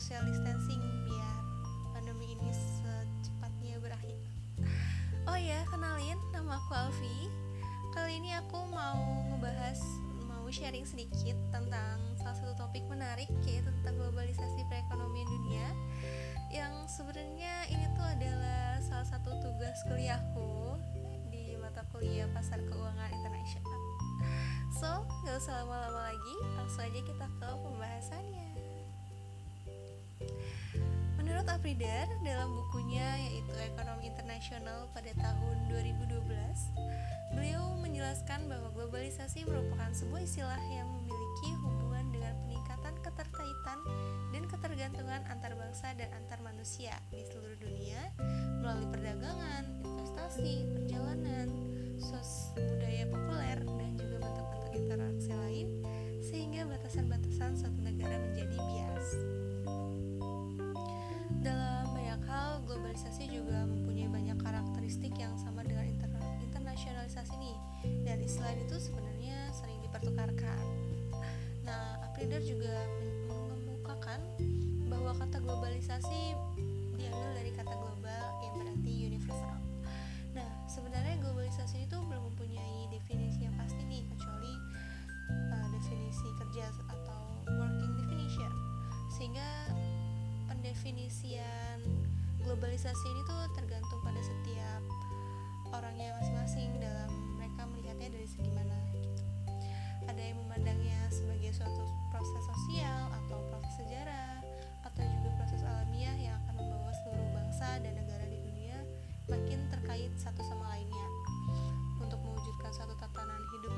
social distancing biar pandemi ini secepatnya berakhir. Oh ya, kenalin nama aku Alfi. Kali ini aku mau ngebahas mau sharing sedikit tentang salah satu topik menarik yaitu tentang globalisasi perekonomian dunia yang sebenarnya ini tuh adalah salah satu tugas kuliahku di mata kuliah pasar keuangan internasional. So, gak usah lama-lama lagi, langsung aja kita ke pembahasannya. Menurut Afrider, dalam bukunya yaitu Ekonomi Internasional pada tahun 2012, beliau menjelaskan bahwa globalisasi merupakan sebuah istilah yang memiliki hubungan dengan peningkatan keterkaitan dan ketergantungan antar bangsa dan antar manusia di seluruh dunia melalui perdagangan, investasi, perjalanan, sos budaya populer, Aprider juga mengemukakan bahwa kata globalisasi diambil dari kata global yang berarti universal. Nah, sebenarnya globalisasi itu belum mempunyai definisi yang pasti nih kecuali uh, definisi kerja atau working definition. Sehingga pendefinisian globalisasi ini tuh tergantung pada setiap orangnya masing-masing dalam mereka melihatnya dari segi mana. Ada yang memandangnya sebagai suatu proses sosial atau proses sejarah atau juga proses alamiah yang akan membawa seluruh bangsa dan negara di dunia makin terkait satu sama lainnya untuk mewujudkan suatu tatanan hidup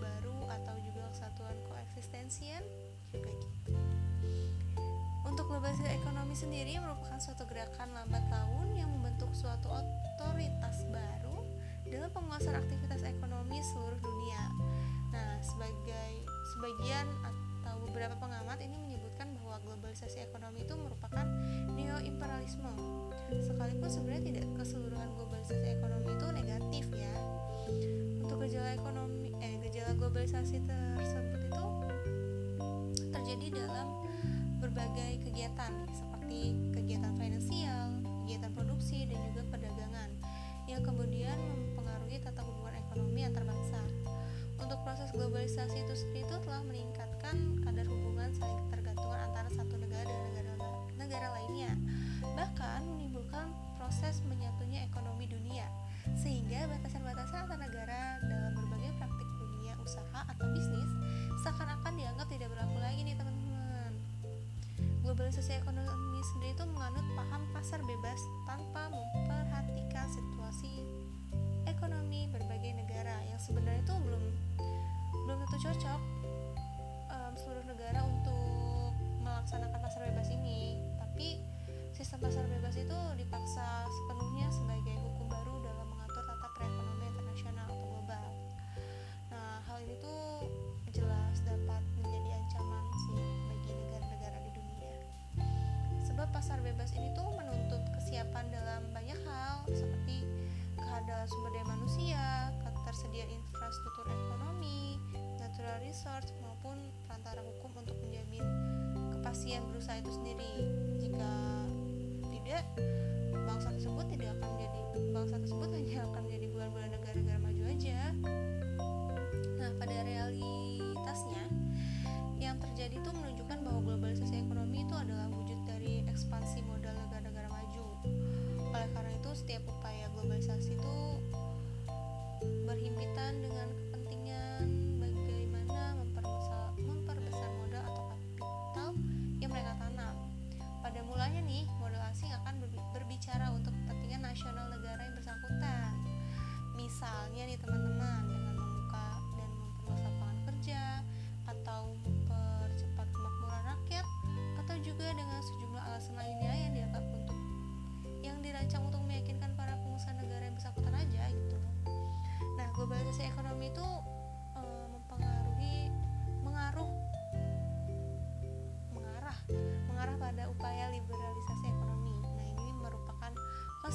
baru atau juga kesatuan koeksistensian juga gitu. Untuk globalisasi ekonomi sendiri merupakan suatu gerakan lambat laun yang membentuk suatu otoritas baru dalam penguasaan aktivitas ekonomi seluruh dunia. Sebagian atau beberapa pengamat ini menyebutkan bahwa globalisasi ekonomi itu merupakan neo-imperialisme. Sekalipun sebenarnya tidak keseluruhan globalisasi ekonomi itu negatif ya. Untuk gejala ekonomi eh gejala globalisasi tersebut itu terjadi dalam berbagai kegiatan seperti kegiatan finansial, kegiatan produksi dan juga perdagangan yang kemudian mempengaruhi tata hubungan ekonomi antar bangsa. Proses globalisasi itu sendiri itu telah meningkatkan kadar hubungan saling ketergantungan antara satu negara dengan negara negara lainnya. Bahkan menimbulkan proses menyatunya ekonomi dunia sehingga batasan-batasan antar negara dalam berbagai praktik dunia usaha atau bisnis seakan-akan dianggap tidak berlaku lagi nih teman-teman. Globalisasi ekonomi sendiri itu menganut paham pasar bebas tanpa memperhatikan situasi tentu cocok um, seluruh negara untuk melaksanakan pasar bebas ini. Tapi sistem pasar bebas itu dipaksa sepenuhnya sebagai hukum baru dalam mengatur tata perekonomian internasional atau global. Nah, hal ini tuh jelas dapat menjadi ancaman sih bagi negara-negara di dunia. Sebab pasar bebas ini tuh menuntut kesiapan dalam banyak hal seperti kehadiran sumber daya manusia, ketersediaan infrastruktur natural resource maupun perantara hukum untuk menjamin kepastian berusaha itu sendiri. Jika tidak, bangsa tersebut tidak akan menjadi bangsa tersebut hanya akan menjadi bulan-bulan negara-negara maju aja. Nah, pada realitasnya yang terjadi itu menunjukkan bahwa globalisasi ekonomi itu adalah wujud dari ekspansi modal negara-negara maju. Oleh karena itu, setiap upaya globalisasi itu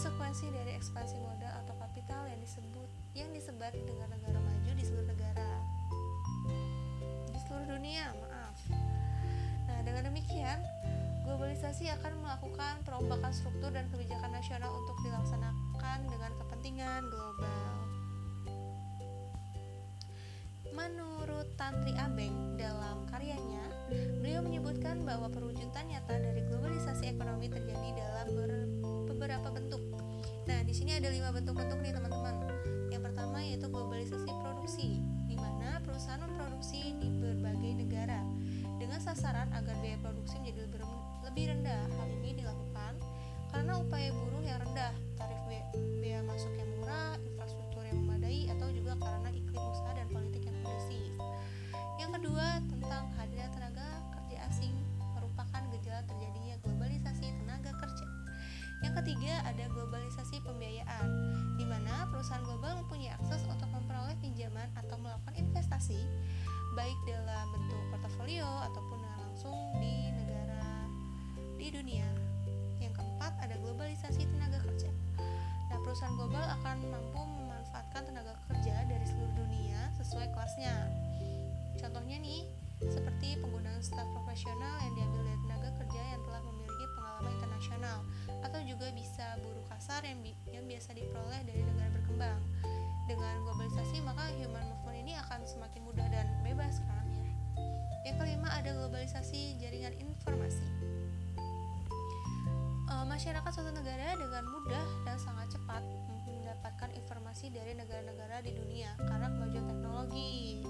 konsekuensi dari ekspansi modal atau kapital yang disebut yang disebar dengan negara maju di seluruh negara di seluruh dunia maaf nah dengan demikian globalisasi akan melakukan perombakan struktur dan kebijakan nasional untuk dilaksanakan dengan kepentingan global. Menurut Tantri Abeng dalam karyanya, beliau menyebutkan bahwa perwujudan nyata dari globalisasi ekonomi terjadi dalam di sini ada lima bentuk-bentuk nih teman-teman. Yang pertama yaitu globalisasi produksi, di mana perusahaan memproduksi di berbagai negara dengan sasaran agar biaya produksi menjadi lebih rendah. Hal ini dilakukan karena upaya buruh yang rendah, tarif investasi, baik dalam bentuk portofolio ataupun langsung di di dunia. Yang keempat, ada globalisasi tenaga kerja. Nah, perusahaan global akan mampu memanfaatkan tenaga kerja dari seluruh dunia sesuai kelasnya. Contohnya nih, seperti penggunaan staf profesional yang diambil dari tenaga kerja yang telah memiliki pengalaman internasional atau juga bisa buruh kasar yang, bi yang biasa diperoleh dari negara berkembang. Dengan globalisasi, maka human movement ini akan semakin mudah dan bebas kan ya. Yang kelima ada globalisasi jaringan informasi masyarakat suatu negara dengan mudah dan sangat cepat mendapatkan informasi dari negara-negara di dunia karena kemajuan teknologi.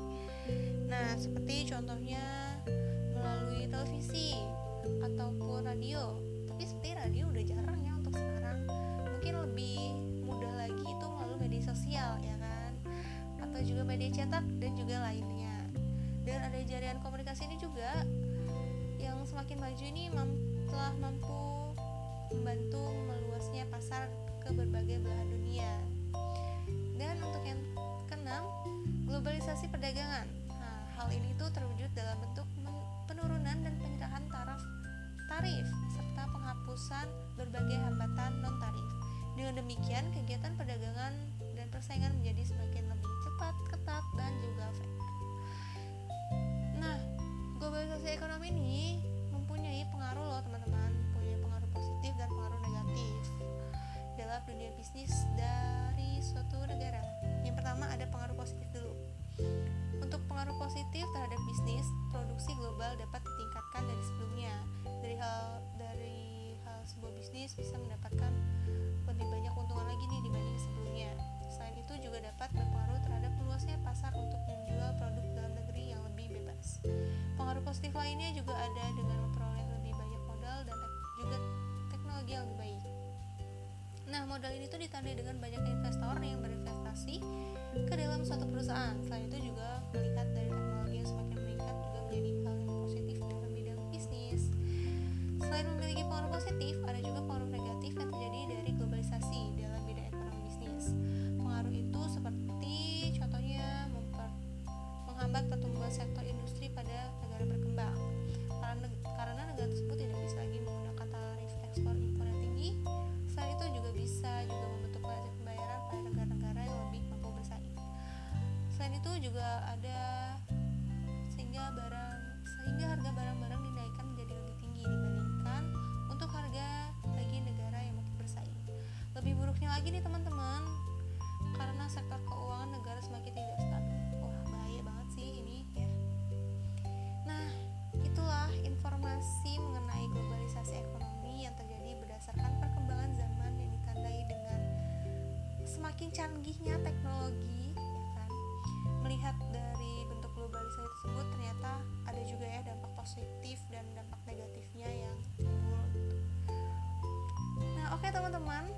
Nah, seperti contohnya melalui televisi ataupun radio. Tapi seperti radio udah jarang ya untuk sekarang. Mungkin lebih media cetak dan juga lainnya. Dan ada jaringan komunikasi ini juga yang semakin maju ini telah mampu membantu meluasnya pasar ke berbagai belahan dunia. Dan untuk yang keenam, globalisasi perdagangan. Nah, hal ini tuh terwujud dalam bentuk penurunan dan penyerahan taraf tarif serta penghapusan berbagai hambatan non tarif. Dengan demikian, kegiatan perdagangan dan persaingan menjadi semakin lebih cepat, ketat, dan juga fair. Nah, globalisasi ekonomi ini mempunyai pengaruh loh teman-teman positif dan pengaruh negatif dalam dunia bisnis dari suatu negara. Yang pertama ada pengaruh positif dulu. Untuk pengaruh positif terhadap bisnis, produksi global dapat ditingkatkan dari sebelumnya. Dari hal dari hal sebuah bisnis bisa mendapatkan positif lainnya juga ada dengan memperoleh lebih banyak modal dan juga teknologi yang lebih baik. Nah, modal ini tuh ditandai dengan banyak investor yang berinvestasi ke dalam suatu perusahaan. Selain itu juga melihat dari teknologi yang semakin meningkat juga menjadi hal yang positif dalam bidang bisnis. Selain memiliki pengaruh positif, ada juga pengaruh negatif yang terjadi dari globalisasi dalam bidang ekonomi bisnis. Pengaruh itu seperti contohnya memper, menghambat pertumbuhan sektor industri pada berkembang. Karena, negara tersebut tidak bisa lagi menggunakan tarif ekspor impor yang tinggi selain itu juga bisa juga membentuk wajib pembayaran pada negara-negara yang lebih mampu bersaing. Selain itu juga ada sehingga barang sehingga harga barang-barang dinaikkan menjadi lebih tinggi dibandingkan untuk harga bagi negara yang makin bersaing. Lebih buruknya lagi nih teman-teman canggihnya teknologi ya kan? Melihat dari bentuk globalisasi tersebut ternyata ada juga ya dampak positif dan dampak negatifnya yang timbul. Nah oke okay, teman-teman.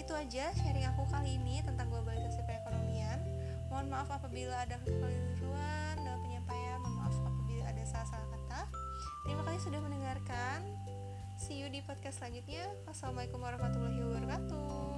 Itu aja sharing aku kali ini tentang globalisasi perekonomian. Mohon maaf apabila ada kekeliruan dalam penyampaian. Mohon maaf apabila ada salah-salah kata. Terima kasih sudah mendengarkan. See you di podcast selanjutnya. Wassalamualaikum warahmatullahi wabarakatuh.